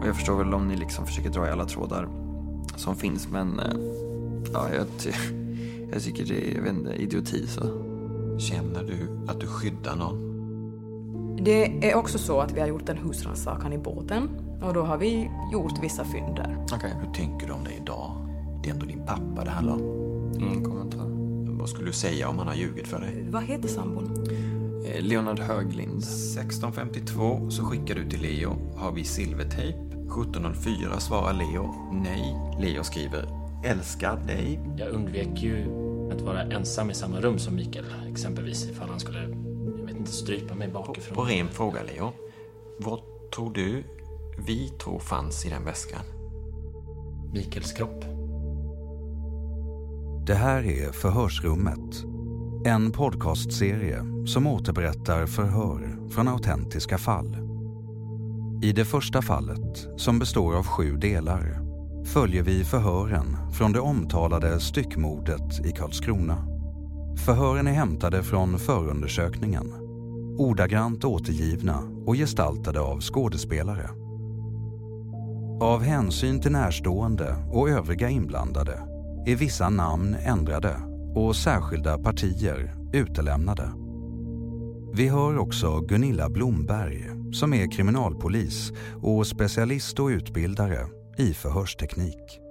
Och jag förstår väl om ni liksom försöker dra i alla trådar som finns men eh, ja, jag, ty jag tycker det är jag vet inte, idioti så. Känner du att du skyddar någon? Det är också så att vi har gjort en husrannsakan i båten och då har vi gjort vissa fynd där. Okej, Hur tänker du om det idag? Det är ändå din pappa det handlar om. ingen kommentar. Vad skulle du säga om han har ljugit för dig? Vad heter sambon? Eh, Leonard Höglind. 1652 så skickar du till Leo. Har vi silvertejp? 1704 svarar Leo nej. Leo skriver älskar dig. Jag undvek ju att vara ensam i samma rum som Mikael, exempelvis ifall han skulle, jag vet inte, strypa mig bakifrån. På ren fråga Leo. Vad tror du vi tror fanns i den väskan? Mikaels kropp. Det här är Förhörsrummet. En podcastserie som återberättar förhör från autentiska fall. I det första fallet, som består av sju delar, följer vi förhören från det omtalade styckmordet i Karlskrona. Förhören är hämtade från förundersökningen, ordagrant återgivna och gestaltade av skådespelare. Av hänsyn till närstående och övriga inblandade är vissa namn ändrade och särskilda partier utelämnade. Vi hör också Gunilla Blomberg som är kriminalpolis och specialist och utbildare i förhörsteknik.